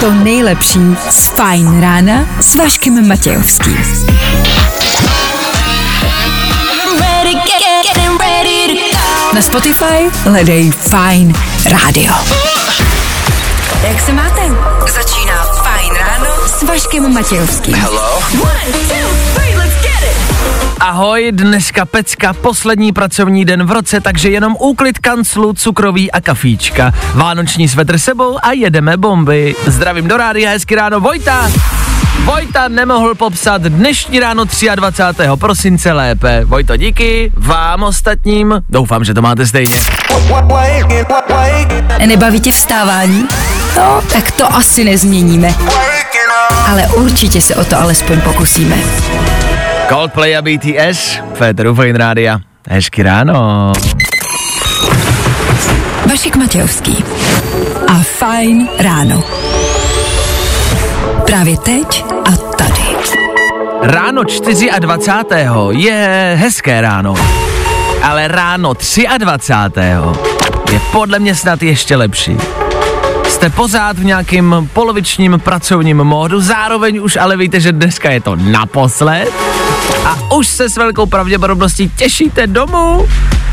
to nejlepší z Fajn rána s Vaškem Matějovským. Na Spotify hledej Fajn rádio. Jak se máte? Začíná Fajn ráno s Vaškem Matějovským. Ahoj, dneska pecka, poslední pracovní den v roce, takže jenom úklid kanclu, cukroví a kafíčka. Vánoční svetr sebou a jedeme bomby. Zdravím do rádia, hezky ráno, Vojta! Vojta nemohl popsat dnešní ráno 23. prosince lépe. Vojto, díky, vám ostatním, doufám, že to máte stejně. Nebaví tě vstávání? No, tak to asi nezměníme. Ale určitě se o to alespoň pokusíme. Coldplay a BTS, Féteru Fine Rádia. Hezky ráno. Vašek Matějovský a Fajn ráno. Právě teď a tady. Ráno 24. je hezké ráno, ale ráno 23. je podle mě snad ještě lepší. Jste pořád v nějakým polovičním pracovním módu, zároveň už ale víte, že dneska je to naposled a už se s velkou pravděpodobností těšíte domů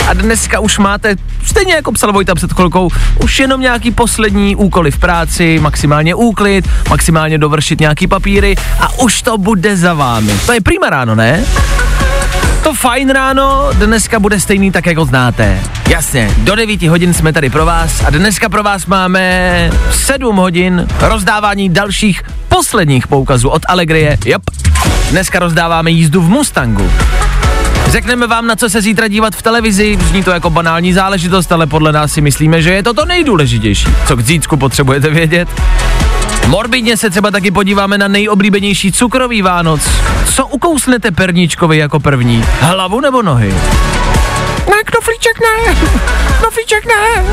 a dneska už máte, stejně jako psal Vojta před chvilkou, už jenom nějaký poslední úkoly v práci, maximálně úklid, maximálně dovršit nějaký papíry a už to bude za vámi. To je prima ráno, ne? To fajn ráno dneska bude stejný tak, jak ho znáte. Jasně, do 9 hodin jsme tady pro vás a dneska pro vás máme 7 hodin rozdávání dalších posledních poukazů od Allegrie. Yep. Dneska rozdáváme jízdu v Mustangu. Řekneme vám, na co se zítra dívat v televizi, zní to jako banální záležitost, ale podle nás si myslíme, že je to to nejdůležitější. Co k zítřku potřebujete vědět? Morbidně se třeba taky podíváme na nejoblíbenější cukrový Vánoc. Co ukousnete perníčkovi jako první? Hlavu nebo nohy? Ne, knoflíček ne, knoflíček ne.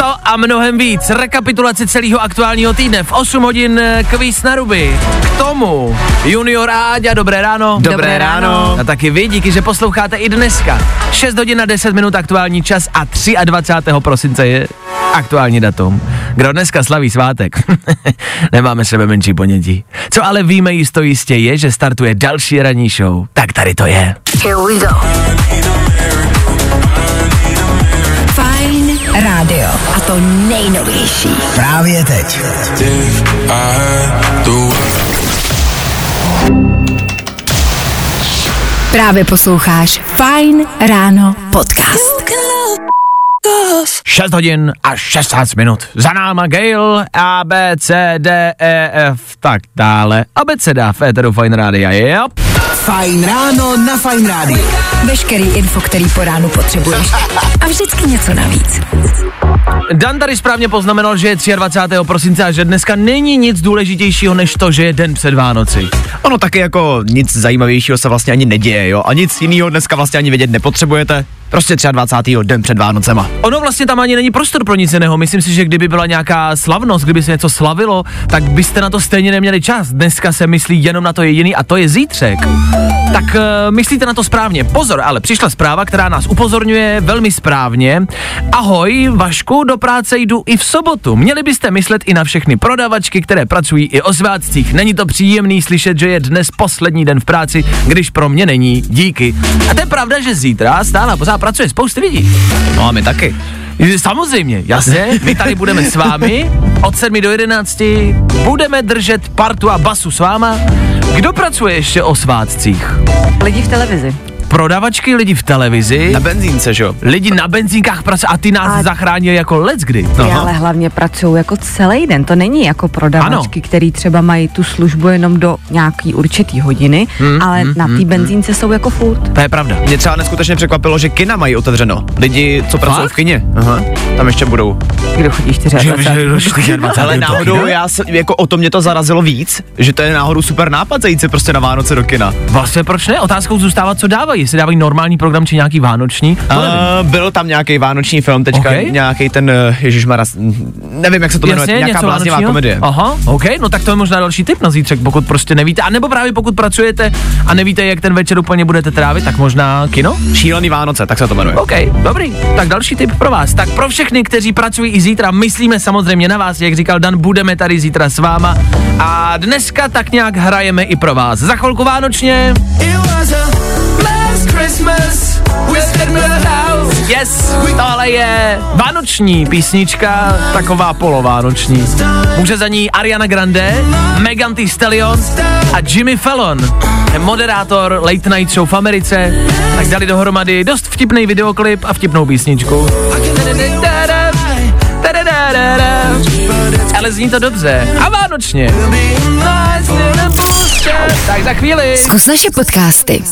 To a mnohem víc. Rekapitulace celého aktuálního týdne v 8 hodin eh, kvíz na ruby. K tomu Junior Áďa, dobré ráno. Dobré ráno. A taky vy, díky, že posloucháte i dneska. 6 hodin a 10 minut aktuální čas a 23. prosince je aktuální datum. Kdo dneska slaví svátek? Nemáme sebe menší ponětí. Co ale víme jisto jistě je, že startuje další ranní show. Tak tady to je. Here we go. To nejnovější. Právě teď. Právě posloucháš Fajn ráno podcast. 6 hodin a 16 minut. Za náma Gail, A, B, C, D, E, F, tak dále. Abeceda v Eteru Fine Rádia, yep. Fajn ráno na Fajn rádiu. Veškerý info, který po ránu potřebuješ. A vždycky něco navíc. Dan tady správně poznamenal, že je 23. prosince a že dneska není nic důležitějšího než to, že je den před Vánoci. Ono taky jako nic zajímavějšího se vlastně ani neděje, jo? A nic jiného dneska vlastně ani vědět nepotřebujete. Prostě 23. den před Vánocema. Ono vlastně tam ani není prostor pro nic jiného. Myslím si, že kdyby byla nějaká slavnost, kdyby se něco slavilo, tak byste na to stejně neměli čas. Dneska se myslí jenom na to jediný a to je zítřek. Tak uh, myslíte na to správně. Pozor, ale přišla zpráva, která nás upozorňuje velmi správně. Ahoj, Vašku, do práce jdu i v sobotu. Měli byste myslet i na všechny prodavačky, které pracují i o svátcích. Není to příjemný slyšet, že je dnes poslední den v práci, když pro mě není. Díky. A to je pravda, že zítra stále a pořád pracuje spousty lidí. No a my taky. Samozřejmě, jasně, my tady budeme s vámi od 7 do 11, budeme držet partu a basu s váma. Kdo pracuje ještě o svátcích? Lidi v televizi. Prodavačky, lidi v televizi, Na benzínce, že jo? lidi na benzínkách pracují a ty nás A- zachránili jako let's kdy. Ty ale hlavně pracují jako celý den, to není jako prodavačky, který třeba mají tu službu jenom do nějaký určitý hodiny, Hmm, ale na té benzínce jsou jako furt. To je pravda. Mě třeba neskutečně překvapilo, že kina mají otevřeno. Lidi, co pracují v kině. Aha, tam ještě budou. Kdo chodí 24. Ale náhodou, já se, jako o to mě to zarazilo víc, že to je náhodou super nápad zajít se prostě na Vánoce do kina. Vlastně proč ne? Otázkou zůstává, co dávají. Dávají? Jestli dávají normální program či nějaký vánoční? Uh, byl tam nějaký vánoční film, teďka Ok. okay. nějaký ten, uh, Ježíš nevím, jak se to jmenuje, nějaká něco bláznivá vánočního? komedie. Aha, OK, no tak to je možná další tip na zítřek, pokud prostě nevíte, a nebo právě pokud pracujete a nevíte, jak ten večer úplně budete trávit, tak možná kino? Šílený Vánoce, tak se to jmenuje. OK, dobrý. Tak další tip pro vás. Tak pro všechny, kteří pracují i zítra, myslíme samozřejmě na vás, jak říkal Dan, budeme tady zítra s váma. A dneska tak nějak hrajeme i pro vás. Za chvilku vánočně. Yes, tohle je vánoční písnička, taková polovánoční. Může za ní Ariana Grande, Megan Thee Stallion a Jimmy Fallon, moderátor Late Night Show v Americe, tak dali dohromady dost vtipný videoklip a vtipnou písničku. Ale zní to dobře. A vánočně. Tak za chvíli. Zkus naše podcasty.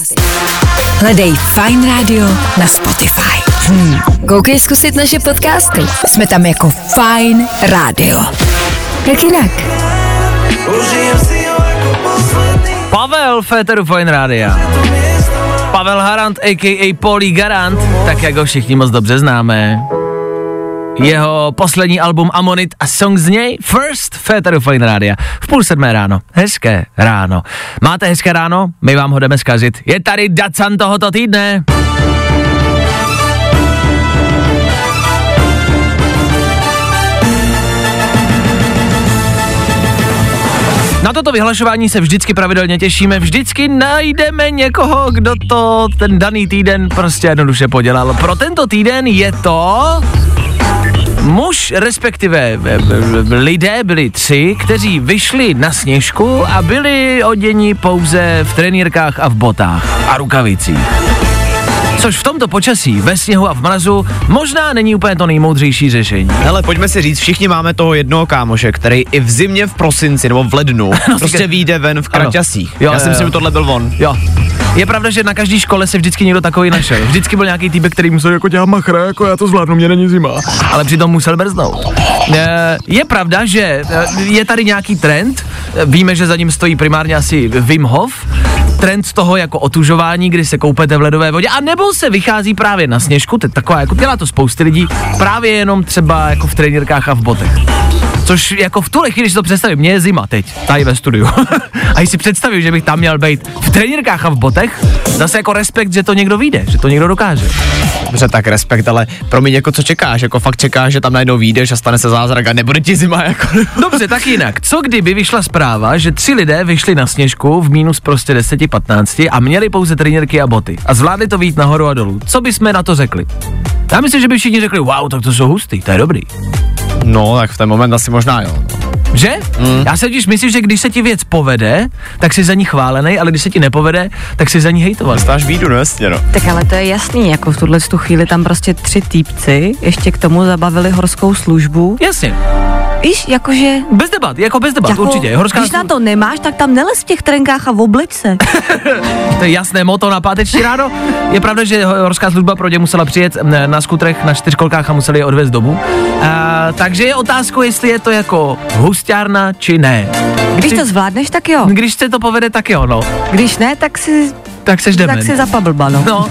Hledej Fine Radio na Spotify. Hmm. Koukej zkusit naše podcasty. Jsme tam jako Fine Radio. Jak jinak? Pavel Féteru Fine Rádia. Pavel Harant, a.k.a. Polí Garant, tak jak ho všichni moc dobře známe. Jeho poslední album Amonit a song z něj First Féteru Fine Rádia. V půl sedmé ráno. Hezké ráno. Máte hezké ráno? My vám ho jdeme zkazit. Je tady Dacan tohoto týdne. Na toto vyhlašování se vždycky pravidelně těšíme, vždycky najdeme někoho, kdo to ten daný týden prostě jednoduše podělal. Pro tento týden je to muž, respektive e, e, lidé byli tři, kteří vyšli na sněžku a byli oděni pouze v trenýrkách a v botách a rukavicích. Což v tomto počasí, ve sněhu a v mrazu, možná není úplně to nejmoudřejší řešení. Hele, pojďme si říct, všichni máme toho jednoho kámoše, který i v zimě, v prosinci nebo v lednu prostě vyjde ven v kraťasích. Jo, Já jo, si že tohle byl on. Jo. Je pravda, že na každé škole se vždycky někdo takový našel. Vždycky byl nějaký týpek, který musel jako dělat machra, jako já to zvládnu, mě není zima. Ale přitom musel brznout. Eh, Je pravda, že eh, je tady nějaký trend, víme, že za ním stojí primárně asi Wim Hof, trend toho jako otužování, kdy se koupete v ledové vodě, a nebo se vychází právě na sněžku, je taková, jako dělá to spousty lidí, právě jenom třeba jako v trenírkách a v botech. Což jako v tuhle chvíli, když si to představím, mě je zima teď, tady ve studiu. a když si představím, že bych tam měl být v trenírkách a v botech, zase jako respekt, že to někdo vyjde, že to někdo dokáže. Dobře, tak respekt, ale promiň, jako co čekáš? Jako fakt čekáš, že tam najednou vyjdeš a stane se zázrak a nebude ti zima, jako. Dobře, tak jinak. Co kdyby vyšla zpráva, že tři lidé vyšli na sněžku v minus prostě 10-15 a měli pouze trenírky a boty a zvládli to výjít nahoru a dolů? Co bychom na to řekli? Já myslím, že by všichni řekli, wow, tak to jsou hustý, to je dobrý. No, tak v ten moment asi možná jo. Že? Mm. Já se totiž myslím, že když se ti věc povede, tak jsi za ní chválený, ale když se ti nepovede, tak jsi za ní hejtovaný. Stáš bídu, no jasně, no. Tak ale to je jasný, jako v tuhle tu chvíli tam prostě tři týpci ještě k tomu zabavili horskou službu. Jasně, Víš, jakože... bez debat, jako bez debat, Jako, určitě. Horská když na to nemáš, tak tam nelez v těch trenkách a v obličce. To je jasné moto na páteční ráno. Je pravda, že horská služba pro ně musela přijet na skutrech na čtyřkolkách a museli je odvést domů. A, takže je otázkou, jestli je to jako hustárna či ne. Když to zvládneš, tak jo. Když se to povede, tak jo, no. Když ne, tak si, Tak seš tak si zapablba, no. No,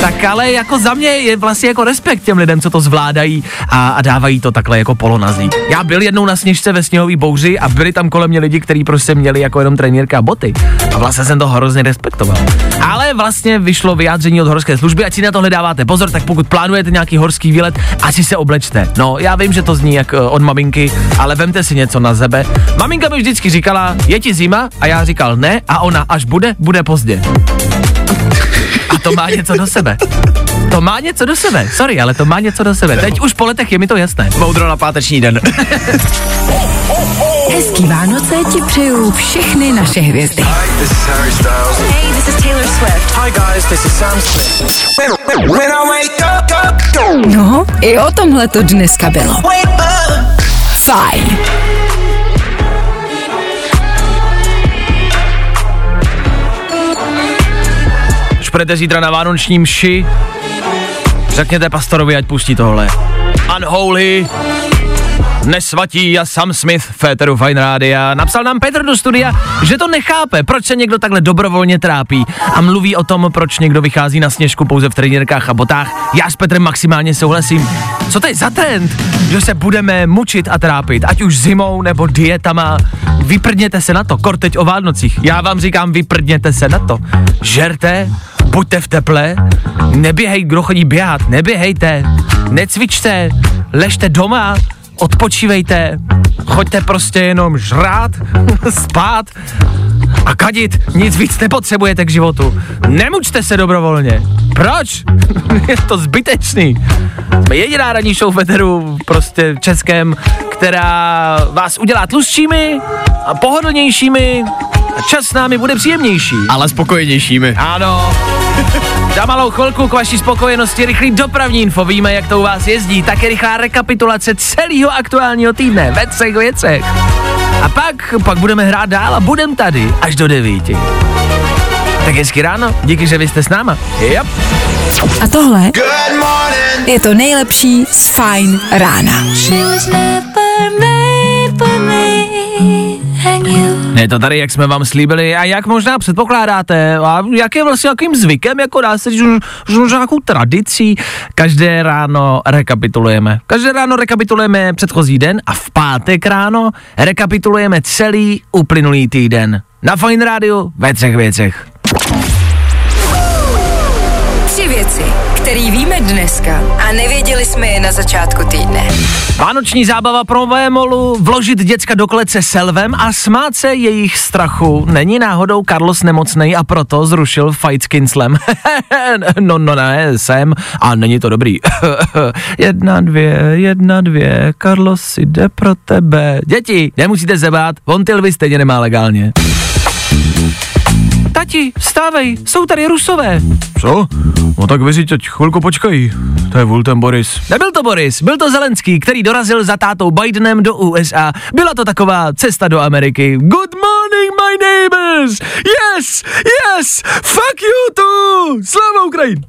tak ale jako za mě je vlastně jako respekt těm lidem, co to zvládají a, a dávají to takhle jako polonazí. Já byl jednou na sněžce ve sněhové bouři a byli tam kolem mě lidi, kteří prostě měli jako jenom trenírka a boty. A vlastně jsem to hrozně respektoval. Ale vlastně vyšlo vyjádření od horské služby, ať si na tohle dáváte pozor, tak pokud plánujete nějaký horský výlet, asi se oblečte. No, já vím, že to zní jak eh, od maminky, ale vemte si něco na sebe. Maminka mi vždycky říkala, je ti zima? A já říkal ne, a ona, až bude, bude pozdě. To má něco do sebe. To má něco do sebe, sorry, ale to má něco do sebe. Teď už po letech je mi to jasné. Moudro na páteční den. Hezký Vánoce ti přeju všechny naše hvězdy. This is Harry Styles. Hey, this is Taylor Swift. Hi guys, this is Sam Smith. When, when I wake up, up, No, i o tomhle to dneska bylo. Fajn. Půjdete zítra na vánoční mši, řekněte pastorovi, ať pustí tohle. Unholy, nesvatí a Sam Smith Féteru Fine Rádia. Napsal nám Petr do studia, že to nechápe, proč se někdo takhle dobrovolně trápí a mluví o tom, proč někdo vychází na sněžku pouze v trenírkách a botách. Já s Petrem maximálně souhlasím. Co to je za trend, že se budeme mučit a trápit, ať už zimou nebo dietama. Vyprdněte se na to, kor teď o Vánocích. Já vám říkám, vyprdněte se na to. Žerte, buďte v teple, neběhej, kdo chodí běhat, neběhejte, necvičte, ležte doma, odpočívejte, choďte prostě jenom žrát, spát a kadit, nic víc nepotřebujete k životu. Nemučte se dobrovolně. Proč? Je to zbytečný. Jsme jediná ranní show veteru prostě českém, která vás udělá tlustšími a pohodlnějšími a čas s námi bude příjemnější. Ale spokojenějšími. Ano. Za malou chvilku k vaší spokojenosti rychlý dopravní info. Víme, jak to u vás jezdí. Také rychlá rekapitulace celého aktuálního týdne ve třech věcech. A pak, pak budeme hrát dál a budem tady až do devíti. Tak hezky ráno, díky, že vy jste s náma. Yep. A tohle je to nejlepší z Fine rána. She was never made for me. Je to tady, jak jsme vám slíbili a jak možná předpokládáte a jak je vlastně jakým zvykem, jako dá se říct, možná nějakou tradicí. Každé ráno rekapitulujeme. Každé ráno rekapitulujeme předchozí den a v pátek ráno rekapitulujeme celý uplynulý týden. Na Fine Radio ve třech věcech. Tři věci, které víme dneska a nevěděli jsme je na začátku týdne. Vánoční zábava pro Vémolu, vložit děcka do klece selvem a smát se jejich strachu. Není náhodou Carlos nemocnej a proto zrušil fight s Kinslem. no, no ne, jsem a není to dobrý. jedna, dvě, jedna, dvě, Carlos jde pro tebe. Děti, nemusíte se bát, on ty lvy stejně nemá legálně. Tati, vstávej, jsou tady rusové. Co? No tak vy si teď chvilku počkají. To je Vulten Boris. Nebyl to Boris, byl to Zelenský, který dorazil za tátou Bidenem do USA. Byla to taková cesta do Ameriky. Good morning, my neighbors! Yes, yes, fuck you too! Slava Ukrajin!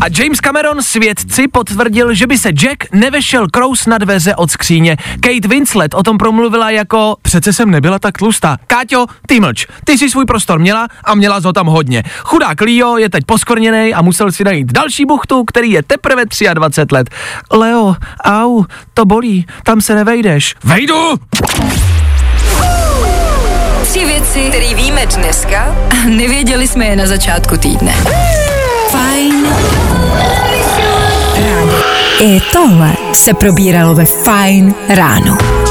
A James Cameron svědci potvrdil, že by se Jack nevešel krous na dveře od skříně. Kate Winslet o tom promluvila jako přece jsem nebyla tak tlustá. Káťo, ty mlč, ty si svůj prostor měla a měla ho tam hodně. Chudák Leo je teď poskorněný a musel si najít další buchtu, který je teprve 23 let. Leo, au, to bolí, tam se nevejdeš. Vejdu! Tři věci, které víme dneska a nevěděli jsme je na začátku týdne. Fajn. I tohle se probíralo ve Fajn ráno.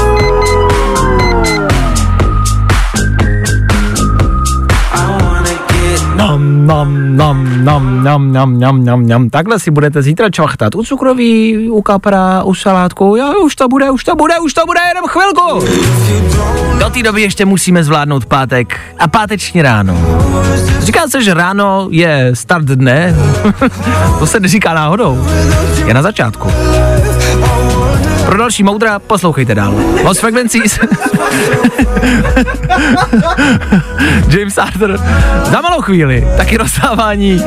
Nam, nam, nam, nam, nam, nam, nam, nam, nam. Takhle si budete zítra čvachtat u cukroví, u kapra, u salátku. Jo, už to bude, už to bude, už to bude, jenom chvilku. Do té doby ještě musíme zvládnout pátek a páteční ráno. Říká se, že ráno je start dne. to se neříká náhodou. Je na začátku. Pro další moudra poslouchejte dál. Lost Frequencies. James Arthur. Za malou chvíli taky rozdávání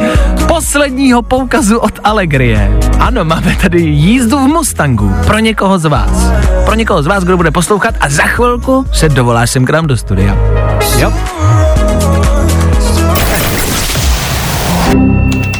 posledního poukazu od Allegrie. Ano, máme tady jízdu v Mustangu pro někoho z vás. Pro někoho z vás, kdo bude poslouchat a za chvilku se dovoláš sem k nám do studia. Jo?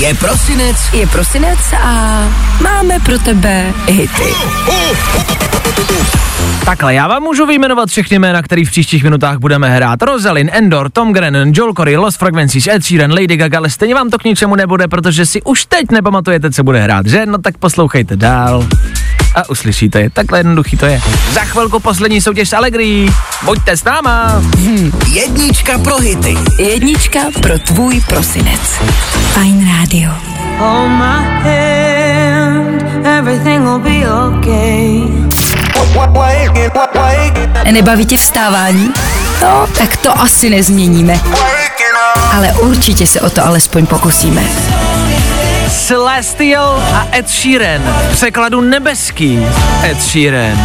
Je prosinec Je prosinec a máme pro tebe hity. Takhle, já vám můžu vyjmenovat všechny jména, který v příštích minutách budeme hrát. Rosalind, Endor, Tom Grennan, Joel Corey, Lost Frequencies, Ed Sheeran, Lady Gaga, ale stejně vám to k ničemu nebude, protože si už teď nepamatujete, co bude hrát, že? No tak poslouchejte dál a uslyšíte je. Takhle jednoduchý to je. Za chvilku poslední soutěž s Allegri. Buďte s náma. jednička pro hity. Jednička pro tvůj prosinec. Fine Radio. Nebaví tě vstávání? No, tak to asi nezměníme. Ale určitě se o to alespoň pokusíme. Celestial a Ed Sheeran. V překladu nebeský Ed Sheeran.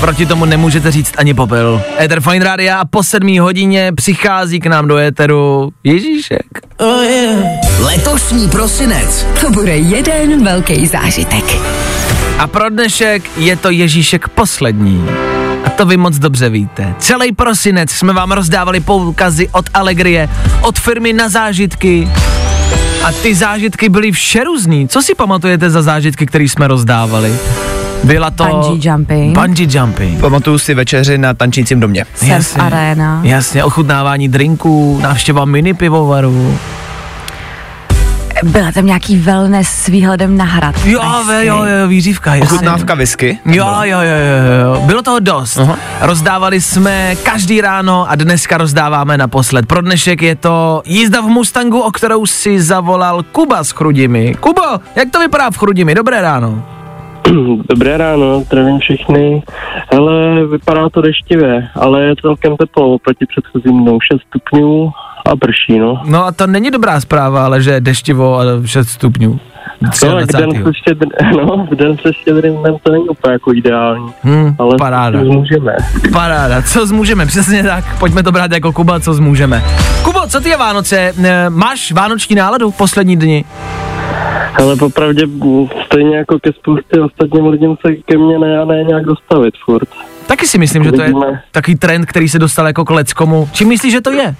Proti tomu nemůžete říct ani popel. Ether Fine Radio a po sedmí hodině přichází k nám do éteru Ježíšek. Letošní prosinec To bude jeden velký zážitek. A pro dnešek je to Ježíšek poslední. A to vy moc dobře víte. Celý prosinec jsme vám rozdávali poukazy od Allegrie, od firmy na zážitky. A ty zážitky byly všeruzný. Co si pamatujete za zážitky, které jsme rozdávali? Byla to... Bungee jumping. Bungee jumping. Pamatuju si večeři na tančícím domě. Surf Jasně. arena. Jasně, ochutnávání drinků, návštěva mini pivovaru. Byla tam nějaký wellness s výhledem na hrad. Jo, ve, jo, jo, výřívka. Ochutnávka whisky. Jo, jo, jo, jo, jo, bylo toho dost. Aha. Rozdávali jsme každý ráno a dneska rozdáváme naposled. Pro dnešek je to jízda v Mustangu, o kterou si zavolal Kuba s Chrudimi. Kubo, jak to vypadá v Chrudimi? Dobré ráno. Dobré ráno, zdravím všechny. Hele, vypadá to deštivě, ale je celkem teplo oproti předchozím dnům, 6 stupňů a prší, no. No a to není dobrá zpráva, ale že je deštivo a 6 stupňů. No, tak den 23. se štědr, no, v den se štědrým dnem to není úplně jako ideální, Hmm, ale paráda. to můžeme. Paráda, co zmůžeme, přesně tak, pojďme to brát jako Kuba, co zmůžeme. Kubo, co ty je Vánoce? Eh, Máš vánoční náladu v poslední dni? Ale popravdě stejně jako ke spoustě ostatním lidem se ke mně ne a ne nějak dostavit furt. Taky si myslím, že to je takový trend, který se dostal jako k leckomu. Čím myslíš, že to je?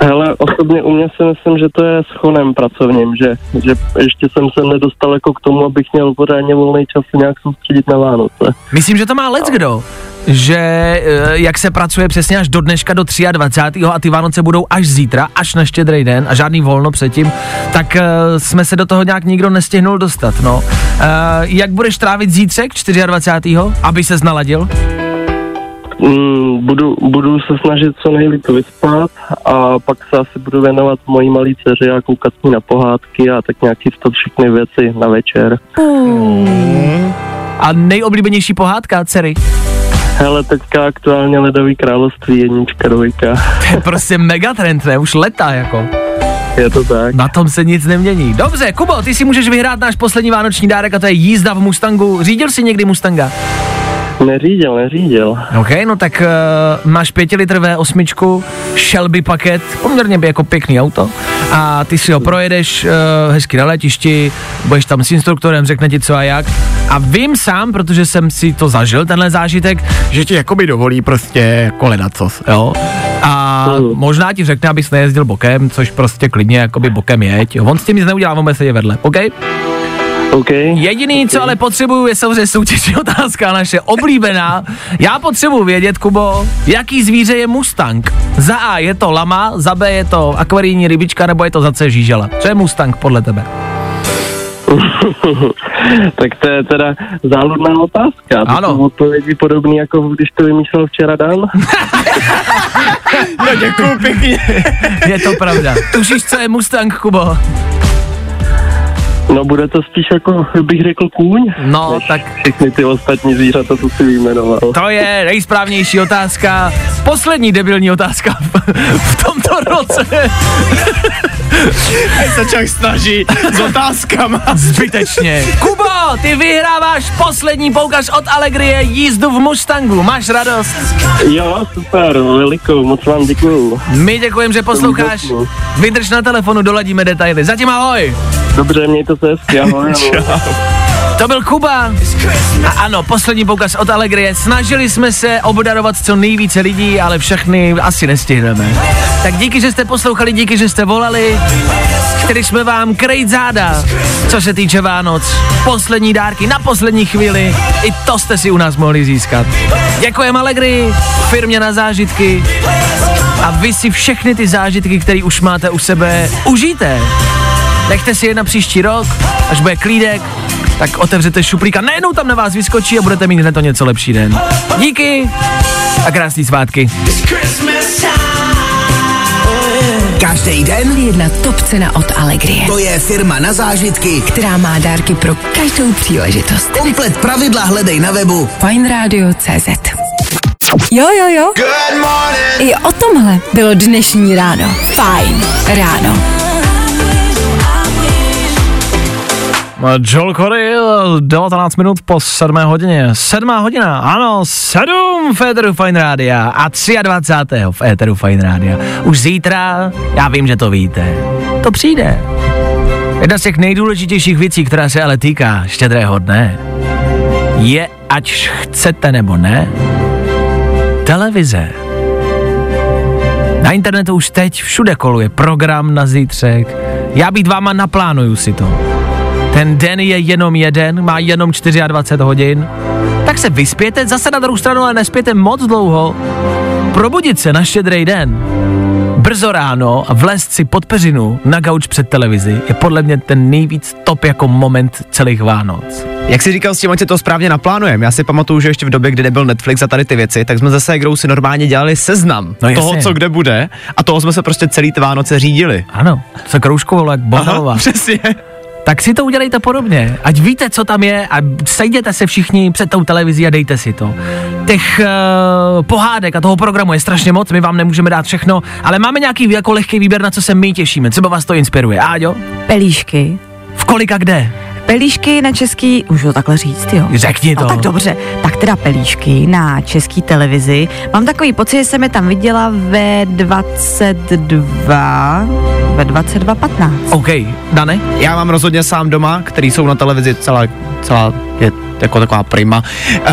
Hele, osobně u mě si myslím, že to je s chonem pracovním, že, že ještě jsem se nedostal jako k tomu, abych měl pořádně volný čas nějak soustředit na Vánoce. Myslím, že to má lec kdo. Že eh, jak se pracuje přesně až do dneška do 23. a ty Vánoce budou až zítra, až na štědrý den a žádný volno předtím, tak eh, jsme se do toho nějak nikdo nestihnul dostat, no. Eh, jak budeš trávit zítřek 24. aby se naladil? Mm, budu, budu se snažit co nejlíp vyspat a pak se asi budu věnovat mojí malý dceři a koukat ní na pohádky a tak nějak chystat všechny věci na večer. A nejoblíbenější pohádka, dcery? Hele, teďka aktuálně Ledový království, jednička, dvojka. To je prostě megatrend, ne? Už leta, jako. Je to tak. Na tom se nic nemění. Dobře, Kubo, ty si můžeš vyhrát náš poslední vánoční dárek a to je jízda v Mustangu. Řídil jsi někdy Mustanga? Neřídil, neřídil. OK, no tak uh, máš pětilitrové osmičku, Shelby paket, poměrně by jako pěkný auto a ty si ho projedeš uh, hezky na letišti, budeš tam s instruktorem, řekne ti co a jak a vím sám, protože jsem si to zažil, tenhle zážitek, že ti jakoby dovolí prostě koledat co, jo. A Mhm. možná ti řekne, abys nejezdil bokem, což prostě klidně jakoby bokem jeď. On s tím nic neudělá, on bude sedět vedle, OK? OK. Jediný, co ale potřebuju, je samozřejmě soutěžní otázka naše oblíbená. Já potřebuju vědět, Kubo, jaký zvíře je Mustang. Za A je to lama, za B je to akvarijní rybička, nebo je to za C žížela. Co je Mustang podle tebe? tak to je teda záludná otázka. To Ano. jsou odpovědi podobný, jako když to vymýšlel včera Dan. No děkuju pěkně. Je to pravda. Tušíš, co je Mustang, Kubo? No bude to spíš jako, bych řekl, kůň. No, než tak Všechny ty ostatní zvířata, co si vyjmenoval. to je nejsprávnější otázka. Poslední debilní otázka v, tomto roce. se člověk snaží s otázkama. Zbytečně. Kubo, ty vyhráváš poslední poukaž od Allegrie jízdu v Mustangu. Máš radost? Jo, super, velikou, moc vám děkuju. My děkujeme, že posloucháš. Vydrž na telefonu, doladíme detaily. Zatím ahoj. Dobře, mějte se hezky, ahoj. ahoj. To byl Kuba. A ano, poslední poukaz od Allegrie. Snažili jsme se obdarovat co nejvíce lidí, ale všechny asi nestihneme. Tak díky, že jste poslouchali, díky, že jste volali. Chtěli jsme vám krejt záda, co se týče Vánoc. Poslední dárky na poslední chvíli. I to jste si u nás mohli získat. Děkujeme Allegri, firmě na zážitky. A vy si všechny ty zážitky, které už máte u sebe, užijte. Nechte si je na příští rok, až bude klídek, tak otevřete šuplík a najednou tam na vás vyskočí a budete mít hned to něco lepší den. Díky a krásný svátky. Každý den Jedna top cena od Allegrie, to je firma na zážitky. která má dárky pro každou příležitost. Komplet pravidla hledej na webu Fajnradio.cz Jo, jo, jo. Good morning. I o tomhle bylo dnešní ráno. Fajn ráno. Joel Corey, 19 minut po 7 hodině. 7 hodina, ano, 7 v Éteru Fine Rádia a 23. v Éteru Fine Rádia. Už zítra, já vím, že to víte, to přijde. Jedna z těch nejdůležitějších věcí, která se ale týká štědrého dne, je, ať chcete nebo ne, televize. Na internetu už teď všude koluje program na zítřek. Já být váma naplánuju si to. Ten den je jenom jeden, má jenom 24 hodin. Tak se vyspěte, zase na druhou stranu, ale nespěte moc dlouho. Probudit se na štědrý den, brzo ráno a vlézt si pod peřinu na gauč před televizi je podle mě ten nejvíc top jako moment celých Vánoc. Jak jsi říkal s tím, ať si to správně naplánujeme. Já si pamatuju, že ještě v době, kdy nebyl Netflix a tady ty věci, tak jsme zase hrou si normálně dělali seznam No toho, jasně. co kde bude a toho jsme se prostě celý ty Vánoce řídili. Ano, se kroužkovalo jak Bohalová. přesně. Tak si to udělejte podobně, ať víte, co tam je a sejděte se všichni před tou televizí a dejte si to. Těch uh, pohádek a toho programu je strašně moc, my vám nemůžeme dát všechno, ale máme nějaký jako lehký výběr, na co se my těšíme, třeba vás to inspiruje. Áďo, Pelíšky. v kolika kde? Pelíšky na český, můžu to takle říct, jo? Řekni to. No tak dobře, tak teda pelíšky na český televizi. Mám takový pocit, že jsem je tam viděla ve 22, ve 22.15. OK, Dane? Já mám rozhodně sám doma, který jsou na televizi celá, celá je jako taková prima. Uh,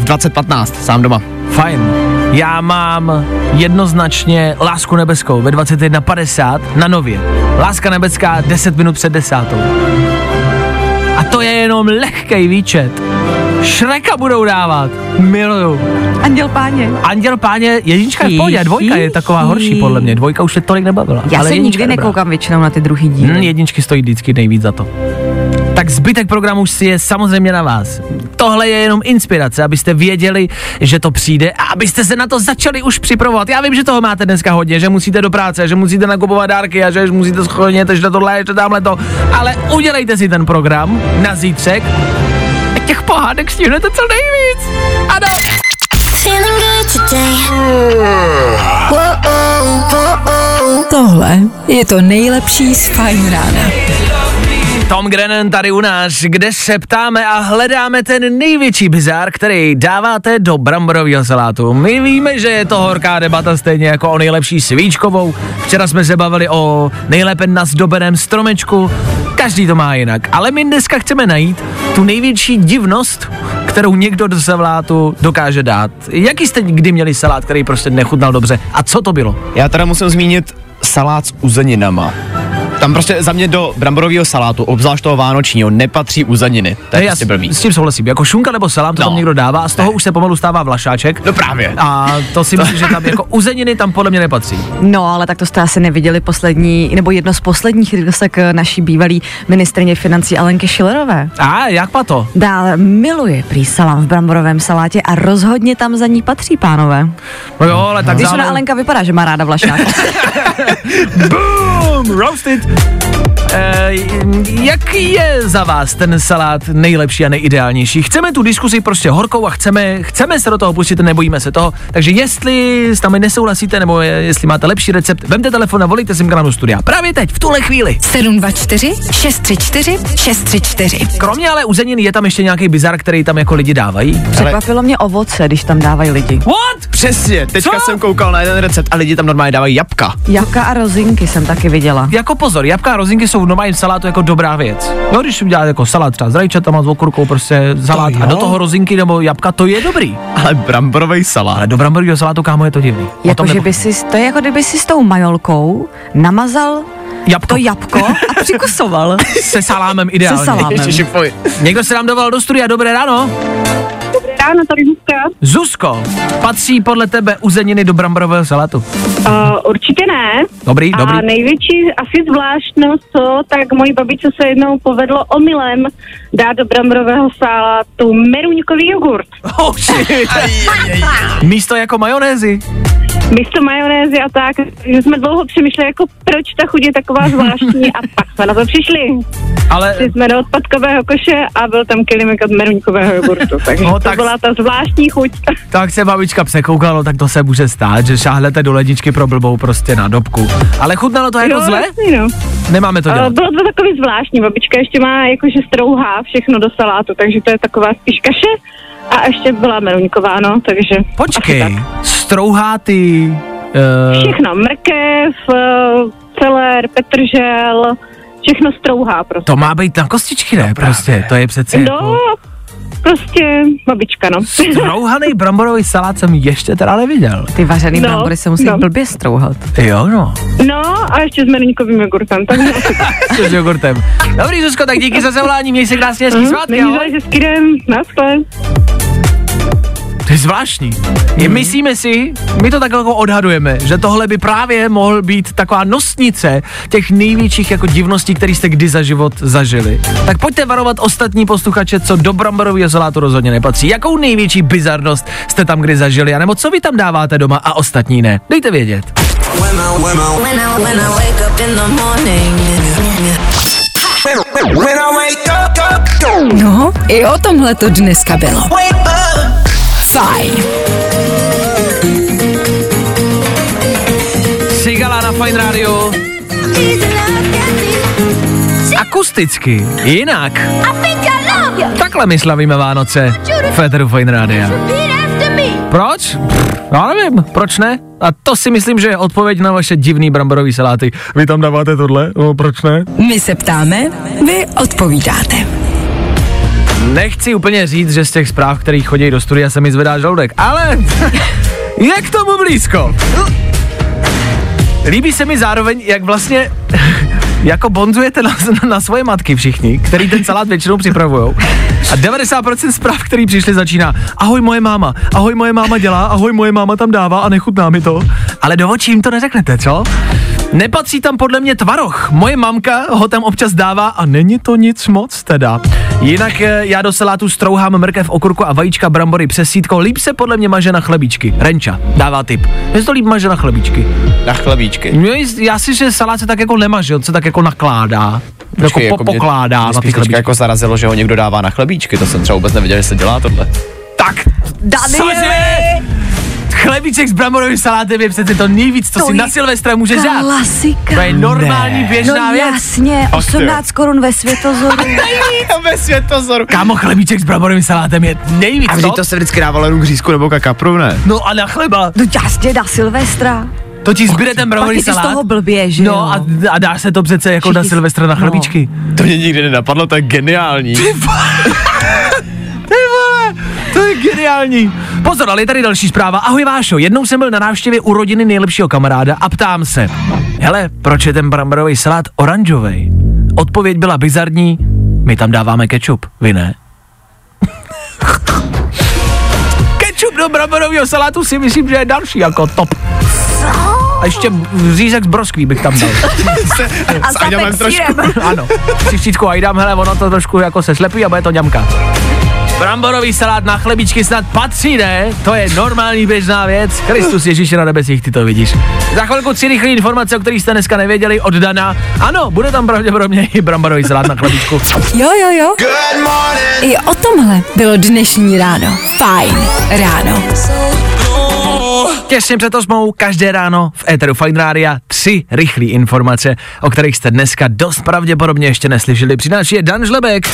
v 2015 sám doma. Fajn. Já mám jednoznačně Lásku nebeskou ve 21.50 na nově. Láska nebeská 10 minut před desátou. A to je jenom lehký výčet. Šreka budou dávat. Miluju. Anděl páně. Anděl páně, jednička je v pohodě, dvojka je taková horší podle mě. Dvojka už je tolik nebavila. Já ale se nikdy dobrá. nekoukám většinou na ty druhý díly. Hmm, jedničky stojí vždycky nejvíc za to. Tak zbytek programu už si je samozřejmě na vás. Tohle je jenom inspirace, abyste věděli, že to přijde a abyste se na to začali už připravovat. Já vím, že toho máte dneska hodně, že musíte do práce, že musíte nakupovat dárky a že musíte schodnět, že tohle, že tamhle to. Ale udělejte si ten program na zítřek a těch pohádek stihnete co nejvíc. Ano. Feeling good today. Tohle je to nejlepší z Fajn rána. Tom Grennan tady u nás, kde se ptáme a hledáme ten největší bizár, který dáváte do bramborového salátu. My víme, že je to horká debata stejně jako o nejlepší svíčkovou. Včera jsme se bavili o nejlépe nazdobeném stromečku. Každý to má jinak, ale my dneska chceme najít tu největší divnost, kterou někdo do salátu dokáže dát. Jaký jste kdy měli salát, který prostě nechutnal dobře a co to bylo? Já teda musím zmínit salát s uzeninama. Tam prostě za mě do bramborového salátu, obzvlášť toho vánočního, nepatří uzeniny. To je já prostě blbý. s tím souhlasím. Jako šunka nebo salám, to No. tam někdo dává a z toho už se pomalu stává vlašáček. No právě. A to si myslím, že tam jako uzeniny tam podle mě nepatří. No, ale tak to jste asi neviděli poslední, nebo jedno z posledních rysek naší bývalý ministrině financí Alenky Šilerové. A jak pa to? Dále miluje prý salám v bramborovém salátě a rozhodně tam za ní patří, pánové. No jo, ale tak Když ona zále... Alenka vypadá, že má ráda vlašák. Boom! Roasted! Thank you. Jaký je za vás ten salát nejlepší a nejideálnější? Chceme tu diskusi prostě horkou a chceme, chceme se do toho pustit, nebojíme se toho. Takže jestli s námi nesouhlasíte, nebo je- jestli máte lepší recept, vemte telefon a volejte si k nám do studia. Právě teď, v tuhle chvíli. 724 634 634. Kromě ale uzenin je tam ještě nějaký bizar, který tam jako lidi dávají. Překvapilo mě ovoce, když tam dávají lidi. What? Přesně, teďka Co? jsem koukal na jeden recept a lidi tam normálně dávají jabka. Jabka a rozinky jsem taky viděla. Jako pozor, jabka a rozinky jsou v normálním salátu jako dobrá věc. No, když uděláte jako salát třeba s rajčatama, s okurkou, prostě salát To a do toho rozinky nebo jabka, to je dobrý. Ale bramborový salát. Ale do bramborového salátu, kámo, je to divný. Jako, že by si, to je jako kdyby si s tou majolkou namazal Jabko to jabko a přikusoval. se salámem ideálně. Se salámem. Někdo se nám dovolal do studia, dobré ráno. Ráno, tady Zuzka. Zuzko, patří podle tebe uzeniny do bramborového salátu? Uh, určitě ne. Dobrý, A dobrý. největší asi zvláštnost, co, tak mojí babičce se jednou povedlo omylem dát do bramborového salátu meruňkový jogurt. Oh. Místo jako majonézy. Místo majonézy a tak, že jsme dlouho přemýšleli, jako proč ta chuť je taková zvláštní a pak jsme na to přišli. Ale Šli jsme do odpadkového koše a byl tam kilimek od meruňkového jogurtu, takže No, no, to tak- byla ta zvláštní chuť. tak se babička překoukalo, tak to se může stát, že šáhlete do ledničky pro blbou prostě na dobku. Ale chutnalo to jako Jo, zle? jasný, no. Nemáme to dělat. bylo to takový zvláštní, babička ještě má jakože strouhá všechno do salátu, takže to je taková spíš kaše a ještě byla meruňková, no, takže... Počkej, tak. strouhá ty... Uh, Všechno, mrkev, eh, celer, petržel, všechno strouhá prostě. to má být na kostičky, ne? Prostě, to je přece No, jako... prostě babička, no. Strouhaný bramborový salát jsem ještě teda neviděl. Ty vařený No, brambory se musí no. blbě strouhat. Jo, no. No a ještě s meruňkovým jogurtem, tak. S jogurtem. Dobrý, Zuzko, tak díky za zavolání, měj se krásně, hezký svátky, Není jo? záleží s kydem, naschle. To je zvláštní. Je, myslíme si, my to tak jako odhadujeme, že tohle by právě mohl být taková nosnice těch největších jako divností, které jste kdy za život zažili. Tak pojďte varovat ostatní posluchače, co do bramborového salátu rozhodně nepatří. Jakou největší bizarnost jste tam kdy zažili, anebo co vy tam dáváte doma a ostatní ne? Dejte vědět. When I, when I, When I, when I wake up in the morning. when I wake up, up, up, No, i o tomhle to dneska bylo. Fajn. Sigala na Fine Radio. Akusticky, jinak. Takhle my slavíme Vánoce. Féteru Fine Radio. Proč? Pff, Já nevím, proč ne? A to si myslím, že je odpověď na vaše divný bramborový saláty. Vy tam dáváte tohle? No, proč ne? My se ptáme, vy odpovídáte. Nechci úplně říct, že z těch zpráv, které chodí do studia, se mi zvedá žaludek, ale je k tomu blízko. Líbí se mi zároveň, jak vlastně jako bonzujete na, na svoje matky všichni, který ten salát většinou připravujou. A 90% zpráv, který přišly, začíná Ahoj moje máma, ahoj moje máma dělá, ahoj moje máma tam dává a nechutná mi to. Ale do očí jim to neřeknete, co? Nepatří tam podle mě tvaroh. Moje mamka ho tam občas dává a není to nic moc teda. Jinak eh, já do salátu strouhám mrkev, okurku a vajíčka, brambory přes sítko. Líp se podle mě maže na chlebíčky. Renča dává tip. Mně se to líp maže na chlebíčky. Na chlebíčky. Jist- Já si, že salát se tak jako nemaže, on se tak jako nakládá. Počkej, jako, po, mě- pokládá mě na ty chlebíčky. jako zarazilo, že ho někdo dává na chlebíčky, to jsem třeba vůbec nevěděl, že se dělá tohle. Tak, Cože? Chlebíček s bramborovým salátem je přece to nejvíc, co To si na Silvestra můžeš dát. Klasika. To je normální běžná no věc. jasně, 18 korun ve světozoru. Ve světozoru. Kámo, chlebíček s bramborovým salátem je nejvíc, A vždyť to se vždycky dávalo jenom k řízku nebo kakapru, ne? No a na chleba. No jasně, na Silvestra. To ti zbyde ten Pak bramborový ti z salát. toho blbě, že No jo? a, a dá se to přece jako na Všichni- Silvestra na no. chlebíčky. To mě nikdy nenapadlo, to je geniální. geniální. Pozor, ale je tady další zpráva. Ahoj Vášo, jednou jsem byl na návštěvě u rodiny nejlepšího kamaráda a ptám se, hele, proč je ten bramborový salát oranžový? Odpověď byla bizarní, my tam dáváme ketchup, vy ne? ketchup do bramborového salátu si myslím, že je další jako top. A ještě řízek z broskví bych tam dal. S Aňamem trošku. ano, příštítku a jdám, hele, ono to trošku jako se slepí a bude to ňamka. Bramborový salát na chlebičky snad patří, ne? To je normální běžná věc. Kristus Ježíš na nebesích, ty to vidíš. Za chvilku tři rychlé informace, o kterých jste dneska nevěděli od Dana. Ano, bude tam pravděpodobně i bramborový salát na chlebičku. Jo, jo, jo. Good morning. I o tomhle bylo dnešní ráno. Fajn ráno. Těsně před osmou, každé ráno v Eteru Fine Rádia tři rychlé informace, o kterých jste dneska dost pravděpodobně ještě neslyšeli. Přináší je Dan Žlebek.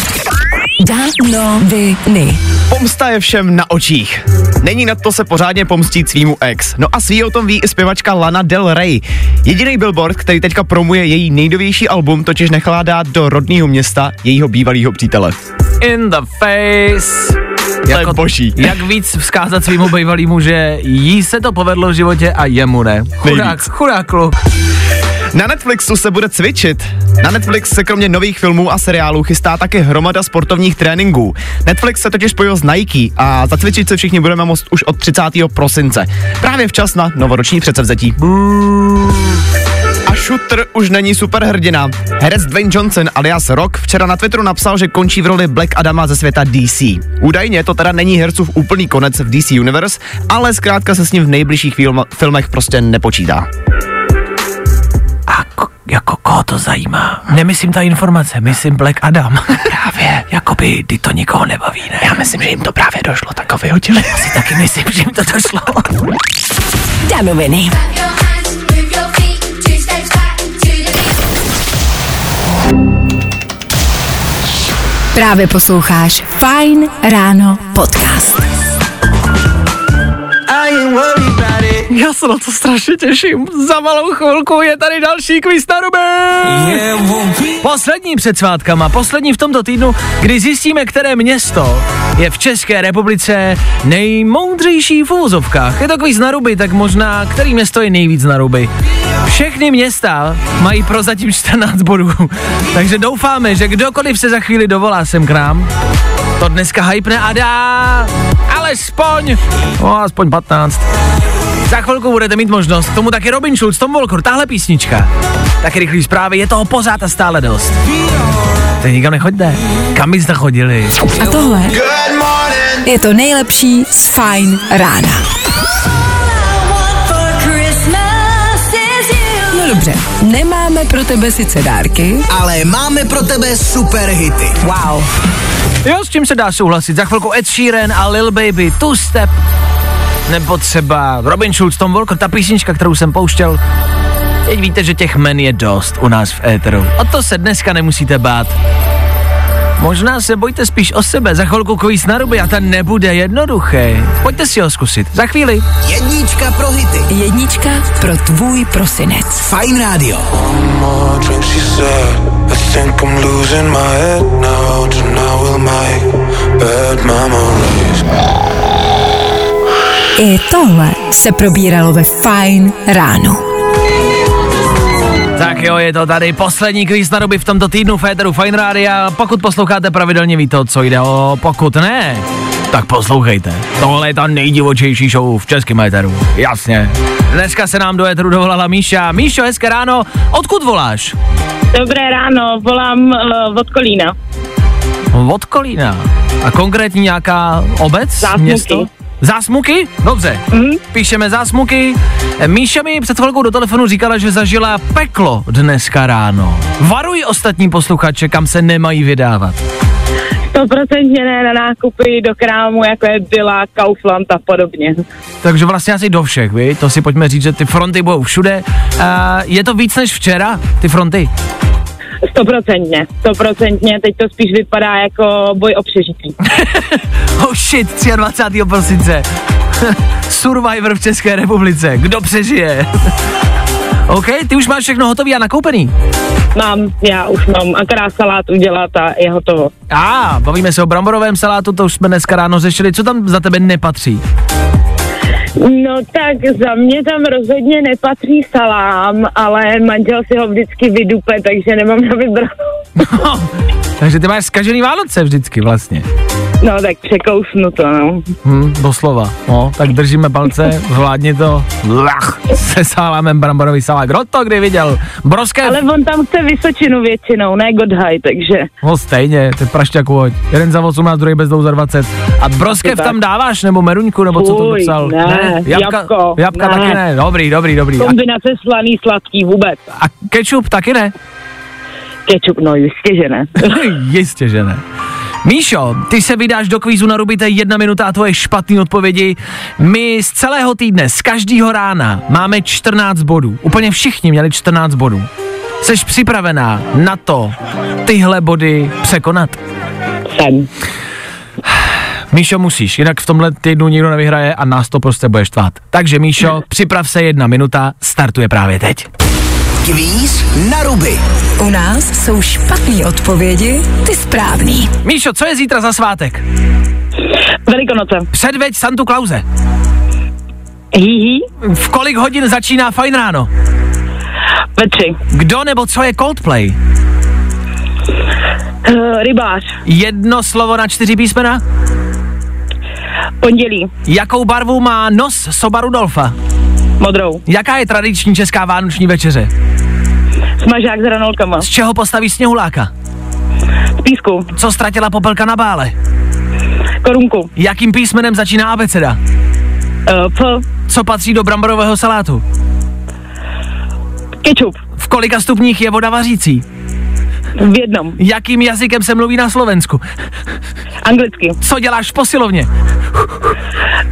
Danoviny. Pomsta je všem na očích. Není na to se pořádně pomstít svýmu ex. No a svý o tom ví i zpěvačka Lana Del Rey. Jediný billboard, který teďka promuje její nejnovější album, totiž nechala dát do rodného města jejího bývalého přítele. In the face. To je boží. Jak víc vzkázat svýmu bývalýmu, že jí se to povedlo v životě a jemu ne. Chudák, chudák kluk. Na Netflixu se bude cvičit. Na Netflix se kromě nových filmů a seriálů chystá také hromada sportovních tréninků. Netflix se totiž spojil s Nike a zacvičit se všichni budeme moct už od 30. prosince. Právě včas na novoroční předsevzetí. A Shooter už není superhrdina. Herec Dwayne Johnson alias Rock včera na Twitteru napsal, že končí v roli Black Adama ze světa DC. Údajně to teda není hercův úplný konec v DC Universe, ale zkrátka se s ním v nejbližších film, filmech prostě nepočítá. Jako koho to zajímá? Nemyslím ta informace, myslím Black Adam. právě, jakoby ty to nikoho nebaví, ne? Já myslím, že jim to právě došlo, tak ho vyhodili. Já si taky myslím, že jim to došlo. Danoviny. Právě posloucháš Fine Ráno podcast. Já se na to strašně těším. Za malou chvilku je tady další quiz na ruby. Poslední před svátkama, poslední v tomto týdnu, kdy zjistíme, které město je v České republice nejmoudřejší v úvozovkách. Je to quiz na ruby, tak možná, který město je nejvíc na ruby. Všechny města mají prozatím 14 bodů, takže doufáme, že kdokoliv se za chvíli dovolá sem k nám, to dneska hypne a dá alespoň, no aspoň 15. Za chvilku budete mít možnost, tomu taky Robin Schulz, Tom Volker, tahle písnička. Taky rychlý zprávy, je toho pořád a stále dost. Teď nikam nechoďte. Kam byste chodili? A tohle je to nejlepší z Fine rána. No dobře, nemáme pro tebe sice dárky, Ale máme pro tebe super hity. wow, Jo, s čím se dá souhlasit. Za chvilku Ed Sheeran a Lil Baby, Two Step. Nebo třeba Robin Schulz, Tom Walker, ta písnička, kterou jsem pouštěl. Teď víte, že těch men je dost u nás v éteru. O to se dneska nemusíte bát. Možná se bojte spíš o sebe, za chvilku kvíz na ruby a ten nebude jednoduchý. Pojďte si ho zkusit, za chvíli. Jednička pro hity. jednička pro tvůj prosinec. Fajn rádio. said. I I tohle se probíralo ve Fine ráno. Tak jo, je to tady poslední kvíz na ruby v tomto týdnu Féteru Fine Rádia. Pokud posloucháte pravidelně, víte, o co jde. O, pokud ne, tak poslouchejte. Tohle je ta nejdivočejší show v českém éteru. Jasně. Dneska se nám do éteru dovolala Míša. Míšo, hezké ráno. Odkud voláš? Dobré ráno, volám uh, od Kolína. Od Kolína. A konkrétně nějaká obec? Zásmuky. Město? Zásmuky? Dobře. Mhm. Píšeme zásmuky. Míša mi před chvilkou do telefonu říkala, že zažila peklo dneska ráno. Varuj ostatní posluchače, kam se nemají vydávat. Stoprocentně ne na nákupy do krámu, jako je Dila, Kaufland a podobně. Takže vlastně asi do všech, vy? To si pojďme říct, že ty fronty budou všude. A je to víc než včera, ty fronty? Stoprocentně, stoprocentně, teď to spíš vypadá jako boj o přežití. Oh shit, 23. prosince. Survivor v České republice. Kdo přežije? OK, ty už máš všechno hotový a nakoupený. Mám, já už mám akorát salát udělat a je hotovo. A, ah, bavíme se o bramborovém salátu, to už jsme dneska ráno řešili. Co tam za tebe nepatří? No tak za mě tam rozhodně nepatří salám, ale manžel si ho vždycky vydupe, takže nemám na vybranou. Takže ty máš zkažený Vánoce vždycky vlastně. No tak překousnu to, no. Hm, doslova. No, tak držíme palce, zvládni to. Lach, se salámem bramborový salát. Kdo to kdy viděl? Broskev? Ale on tam chce Vysočinu většinou, ne Godhaj, takže No stejně, ty prašťaku hoď. Jeden za 18, druhý bez dvou za 20. A broskev tam dáváš, nebo meruňku, nebo co to Fuj, napsal? ne, jabko, jabka ne. taky ne. Dobrý, dobrý, dobrý. Kombinace slaný, sladký vůbec. a kečup taky ne? Kečup, no jistě, že ne. Jistě, že ne. Míšo, ty se vydáš do kvízu na Rubité jedna minuta a tvoje špatné odpovědi. My z celého týdne, z každého rána máme 14 bodů. Úplně všichni měli 14 bodů. Jsi připravená na to tyhle body překonat? Jsem. Míšo, musíš, jinak v tomhle týdnu nikdo nevyhraje a nás to prostě bude štvát. Takže Míšo, připrav se jedna minuta, startuje právě teď. Kvíz na ruby. U nás jsou špatné odpovědi, ty správný. Míšo, co je zítra za svátek? Velikonoce. Předveď Santu Klauze. Hihi. V kolik hodin začíná fajn ráno? Ve tři. Kdo nebo co je Coldplay? Uh, rybář. Jedno slovo na čtyři písmena? Pondělí. Jakou barvu má nos soba Rudolfa? Modrou. Jaká je tradiční česká vánoční večeře? Smažák s hranolkama. Z čeho postaví sněhuláka? Z písku. Co ztratila popelka na bále? Korunku. Jakým písmenem začíná abeceda? Uh, p. Co patří do bramborového salátu? Kečup. V kolika stupních je voda vařící? V jednom. Jakým jazykem se mluví na Slovensku? Anglicky. Co děláš v posilovně?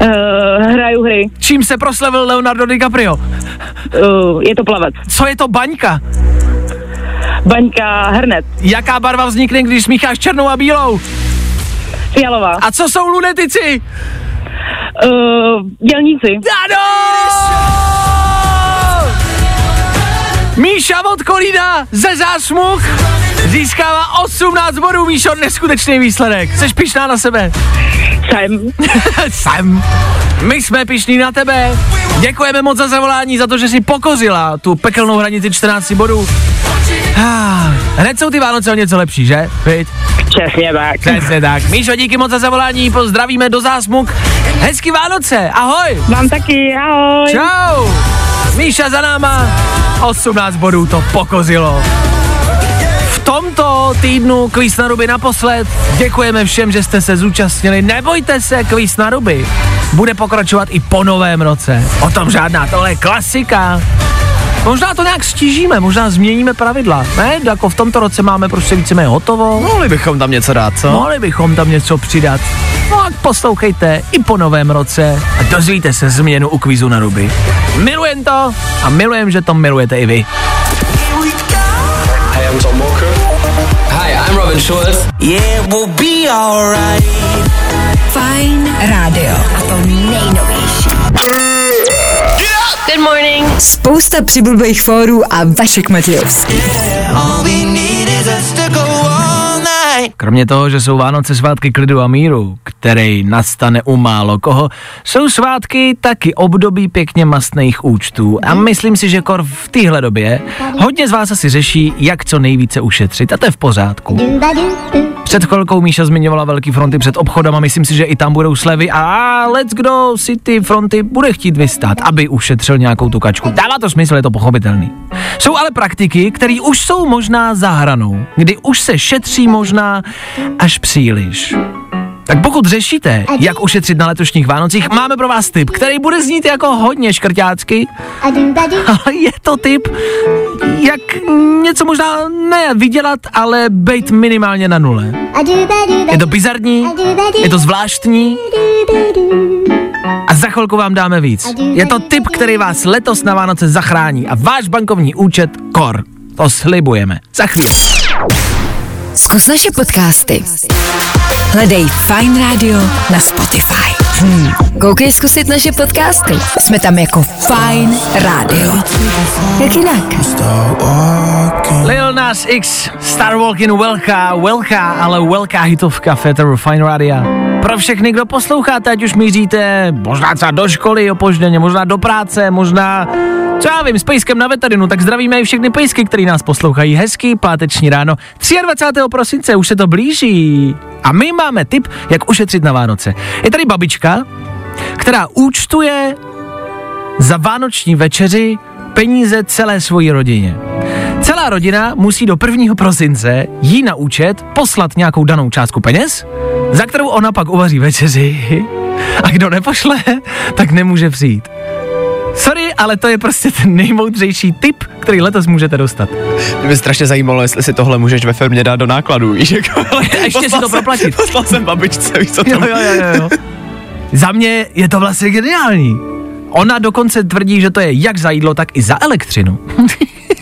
Uh, hraju hry. Čím se proslavil Leonardo DiCaprio? Uh, je to plavec. Co je to baňka? Baňka hrnet. Jaká barva vznikne, když smícháš černou a bílou? Fialová. A co jsou lunetici? Uh, dělníci. Ano! Míša od Kolína ze zásmuch získává 18 bodů, Míšo, neskutečný výsledek. Jsi pišná na sebe? Jsem. Jsem. My jsme pišní na tebe. Děkujeme moc za zavolání, za to, že jsi pokozila tu pekelnou hranici 14 bodů. Ah, hned jsou ty Vánoce o něco lepší, že? Viď? Přesně tak. Přesně tak. Míšo, díky moc za zavolání, pozdravíme do zásmuk. Hezký Vánoce, ahoj. Vám taky, ahoj. Čau. Míša za náma, 18 bodů to pokozilo. V tomto týdnu kvíz na ruby naposled. Děkujeme všem, že jste se zúčastnili. Nebojte se, kvíz na ruby bude pokračovat i po novém roce. O tom žádná, tohle je klasika. Možná to nějak stížíme, možná změníme pravidla, ne? Jako v tomto roce máme prostě víceméně hotovo. Mohli bychom tam něco dát, co? Mohli bychom tam něco přidat. No a poslouchejte i po novém roce a dozvíte se změnu u kvízu na ruby. Milujem to a milujem, že to milujete i vy. Hey, I'm Tom Walker. Hi, I'm Robin Schulz. Yeah, we'll be alright. Fajn rádio. A to nejnovější. Good morning. Spousta přibulbých fórů a Vašek Matějovský. Kromě toho, že jsou Vánoce svátky klidu a míru, který nastane u málo koho, jsou svátky taky období pěkně mastných účtů. A myslím si, že kor v téhle době hodně z vás asi řeší, jak co nejvíce ušetřit. A to je v pořádku. Před chvilkou Míša zmiňovala velký fronty před obchodama, myslím si, že i tam budou slevy a let's kdo si ty fronty bude chtít vystát, aby ušetřil nějakou tu kačku. Dává to smysl, je to pochopitelný. Jsou ale praktiky, které už jsou možná za hranou, kdy už se šetří možná až příliš. Tak pokud řešíte, jak ušetřit na letošních Vánocích, máme pro vás tip, který bude znít jako hodně škrťácky, ale je to tip, jak něco možná ne vydělat, ale být minimálně na nule. Je to bizarní, je to zvláštní a za chvilku vám dáme víc. Je to tip, který vás letos na Vánoce zachrání a váš bankovní účet kor. To slibujeme. Za chvíli. Zkus naše podcasty. Hledej Fine Radio na Spotify. Hmm. Koukej zkusit naše podcasty. Jsme tam jako Fine Radio. Jak jinak? Lil Nas X, Star Walking velká, velká, ale velká hitovka Féteru Fine Radio. Pro všechny, kdo posloucháte, ať už míříte možná třeba do školy opožděně, možná do práce, možná co já vím, s pejskem na veterinu, tak zdravíme i všechny pejsky, který nás poslouchají. Hezký páteční ráno. 23. prosince už se to blíží. A my máme tip, jak ušetřit na Vánoce. Je tady babička, která účtuje za vánoční večeři peníze celé svojí rodině. Celá rodina musí do 1. prosince jí na účet poslat nějakou danou částku peněz, za kterou ona pak uvaří večeři a kdo nepošle, tak nemůže přijít. Sorry, ale to je prostě ten nejmoudřejší tip, který letos můžete dostat. Mě by strašně zajímalo, jestli si tohle můžeš ve firmě dát do nákladů, víš, jako, ale Ještě si to proplatit. Poslal jsem babičce, víš co Jo, tam. jo, jo, jo, jo. Za mě je to vlastně geniální. Ona dokonce tvrdí, že to je jak za jídlo, tak i za elektřinu.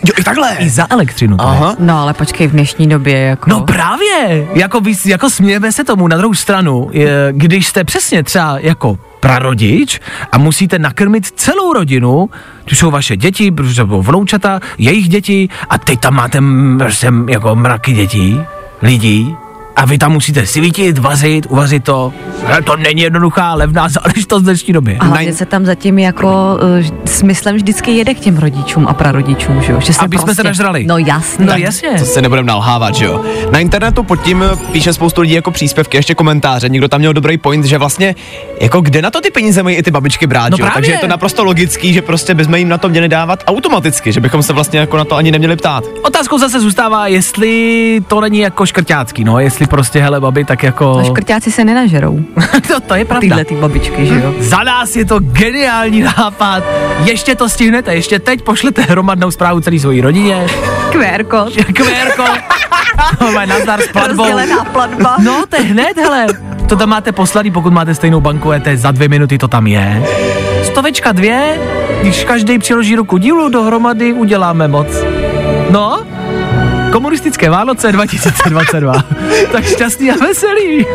Jo, i takhle. I za elektřinu. Je. Aha. No ale počkej, v dnešní době jako... No právě, jako, vy, jako smějeme se tomu na druhou stranu, je, když jste přesně třeba jako prarodič a musíte nakrmit celou rodinu, tu jsou vaše děti, protože jsou vnoučata, jejich děti a teď tam máte m- prostě jako mraky dětí, lidí a vy tam musíte svítit, vařit, uvařit to. Ne, to není jednoduchá levná záležitost v dnešní době. A hlavně se tam zatím jako uh, smyslem vždycky jede k těm rodičům a prarodičům, že jo? Že se Aby jsme se nažrali. No jasně. No jasně. To se nebudeme nalhávat, že jo. Na internetu pod tím píše spoustu lidí jako příspěvky, ještě komentáře. Někdo tam měl dobrý point, že vlastně jako kde na to ty peníze mají i ty babičky brát, No že jo? právě. Takže je to naprosto logický, že prostě bychom jim na to měli dávat automaticky, že bychom se vlastně jako na to ani neměli ptát. Otázkou zase zůstává, jestli to není jako škrťácký, no, jestli prostě, hele, babi, tak jako... No, škrťáci se nenažerou. to, to je pravda. Tyhle ty babičky, že jo? Za nás je to geniální nápad. Ještě to stihnete, ještě teď pošlete hromadnou zprávu celý svojí rodině. QR kód. No, nazdar s platbou. Rozdělená platba. No, to je hned, hele. To tam máte poslaný, pokud máte stejnou banku ET, za dvě minuty to tam je. Stovečka dvě, když každý přiloží ruku dílu dohromady, uděláme moc. No, komunistické Vánoce 2022. tak šťastný a veselý.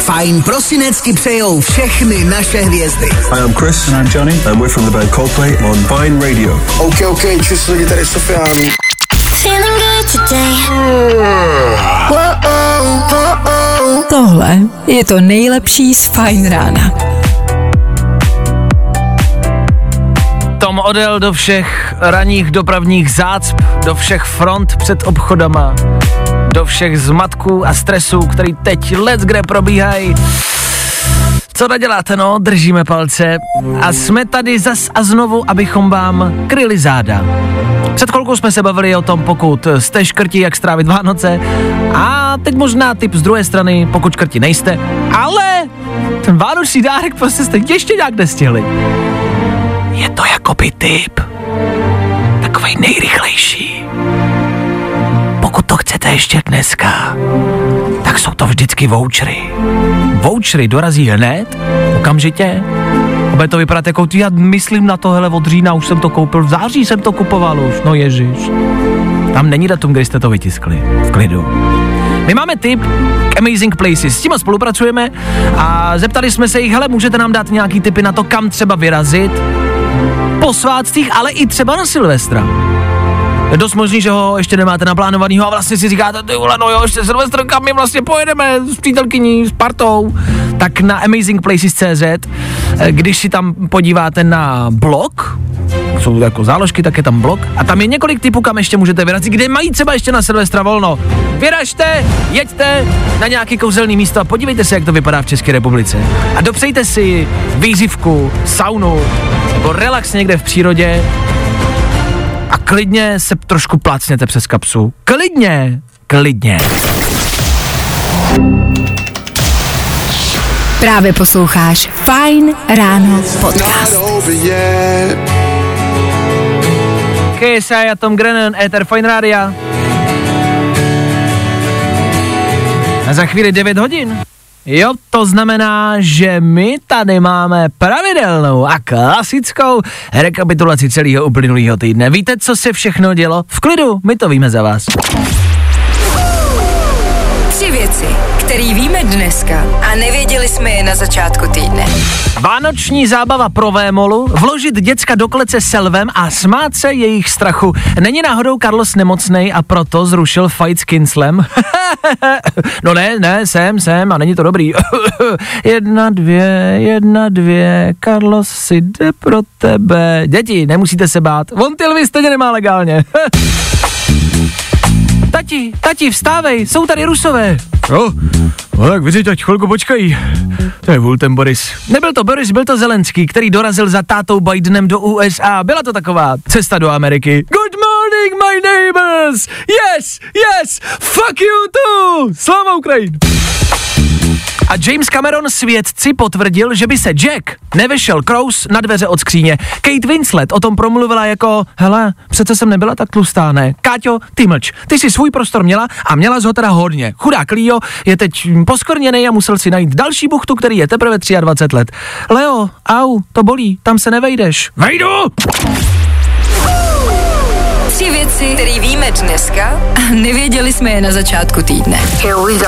Fajn prosinecky přejou všechny naše hvězdy. Hi, I'm Chris. And I'm Johnny. And we're from the band Coldplay on Vine Radio. OK, OK, čus lidi, tady Sofian. Feeling good today. Tohle je to nejlepší z Fajn rána. Tom odjel do všech ranních dopravních zácp, do všech front před obchodama, do všech zmatků a stresů, který teď let kde probíhají. Co naděláte, no? Držíme palce. A jsme tady zas a znovu, abychom vám kryli záda. Před chvilkou jsme se bavili o tom, pokud jste škrti, jak strávit Vánoce. A teď možná tip z druhé strany, pokud škrti nejste. Ale ten vánoční dárek prostě jste ještě nějak nestihli. Je to jakoby typ. Takovej nejrychlejší. Pokud to chcete ještě dneska, tak jsou to vždycky vouchery. Vouchery dorazí hned, okamžitě. A Bude to vypadat jako ty, já myslím na to, hele, od října už jsem to koupil, v září jsem to kupoval už, no ježiš. Tam není datum, kdy jste to vytiskli, v klidu. My máme tip k Amazing Places, s tím spolupracujeme a zeptali jsme se jich, hele, můžete nám dát nějaký tipy na to, kam třeba vyrazit po svátcích, ale i třeba na Silvestra. Je dost možný, že ho ještě nemáte naplánovanýho a vlastně si říkáte, ty vole, no jo, ještě Silvestr, kam my vlastně pojedeme s přítelkyní, s partou. Tak na amazingplaces.cz, když si tam podíváte na blog, jsou jako záložky, tak je tam blog a tam je několik typů, kam ještě můžete vyrazit, kde mají třeba ještě na Silvestra volno. Vyražte, jeďte na nějaký kouzelný místo a podívejte se, jak to vypadá v České republice. A dopřejte si výřivku, saunu nebo relax někde v přírodě a klidně se trošku plácněte přes kapsu. Klidně, klidně. Právě posloucháš Fajn ráno podcast. KSI a Tom Grennan, Ether Fine Rádia. A za chvíli 9 hodin. Jo, to znamená, že my tady máme pravidelnou a klasickou rekapitulaci celého uplynulého týdne. Víte, co se všechno dělo? V klidu, my to víme za vás. Které víme dneska a nevěděli jsme je na začátku týdne. Vánoční zábava pro Vémolu, vložit děcka do klece selvem a smát se jejich strachu. Není náhodou Carlos nemocnej a proto zrušil fight s Kinslem? no ne, ne, jsem, jsem a není to dobrý. jedna, dvě, jedna, dvě, Carlos si jde pro tebe. Děti, nemusíte se bát, on ty lvy stejně nemá legálně. Tati, tati, vstávej, jsou tady rusové. Jo, no tak vyřiď, ať chvilku počkají. To je vůl ten Boris. Nebyl to Boris, byl to Zelenský, který dorazil za tátou Bidenem do USA. Byla to taková cesta do Ameriky. Good morning, my neighbors! Yes, yes, fuck you too! Slava Ukrajin! A James Cameron svědci potvrdil, že by se Jack nevešel Krous na dveře od skříně. Kate Winslet o tom promluvila jako, hele, přece jsem nebyla tak tlustá, ne? Káťo, ty mlč, ty si svůj prostor měla a měla z ho teda hodně. Chudák Leo je teď poskorněný a musel si najít další buchtu, který je teprve 23 let. Leo, au, to bolí, tam se nevejdeš. Vejdu! Tři věci, které víme dneska a nevěděli jsme je na začátku týdne. Here we go.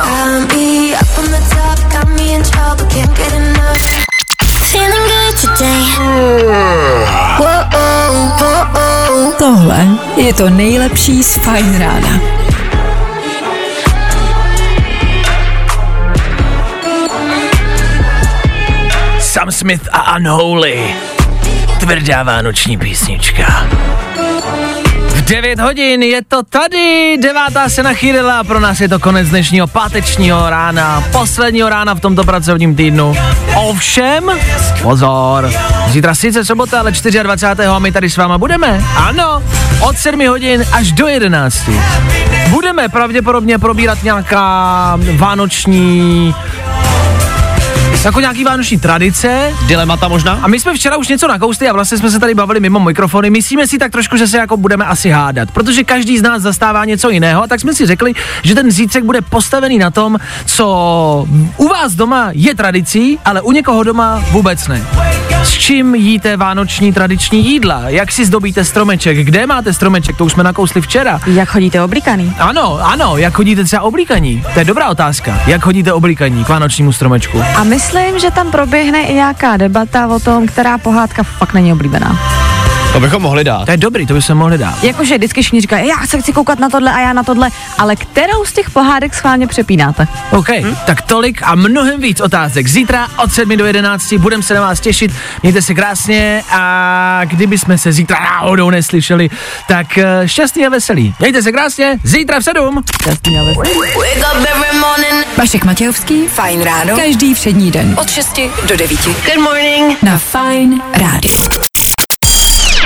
Tohle je to nejlepší z Fajn rána. Sam Smith a Unholy. Tvrdá vánoční písnička. V 9 hodin je to tady, devátá se nachýlila pro nás je to konec dnešního pátečního rána, posledního rána v tomto pracovním týdnu. Ovšem, pozor, zítra sice sobota, ale 24. a my tady s váma budeme. Ano, od 7 hodin až do 11. Budeme pravděpodobně probírat nějaká vánoční jako nějaký vánoční tradice. Dilemata možná? A my jsme včera už něco nakousli a vlastně jsme se tady bavili mimo mikrofony. Myslíme si tak trošku, že se jako budeme asi hádat, protože každý z nás zastává něco jiného, a tak jsme si řekli, že ten zítřek bude postavený na tom, co u vás doma je tradicí, ale u někoho doma vůbec ne. S čím jíte vánoční tradiční jídla? Jak si zdobíte stromeček? Kde máte stromeček? To už jsme nakousli včera. Jak chodíte oblíkaný? Ano, ano, jak chodíte třeba oblíkaní? To je dobrá otázka. Jak chodíte oblíkaní k vánočnímu stromečku? A myslím, že tam proběhne i nějaká debata o tom, která pohádka fakt není oblíbená. To bychom mohli dát. To je dobrý, to bychom mohli dát. Jakože vždycky všichni říkají, já se chci koukat na tohle a já na tohle, ale kterou z těch pohádek schválně přepínáte? OK, hm? tak tolik a mnohem víc otázek. Zítra od 7 do 11 budeme se na vás těšit. Mějte se krásně a kdyby jsme se zítra náhodou neslyšeli, tak eh, šťastný a veselý. Mějte se krásně, zítra v 7. Šťastný a veselý. Vašek Matějovský, Fajn ráno, každý všední den od 6 do 9. Good morning. Na Fajn rádiu.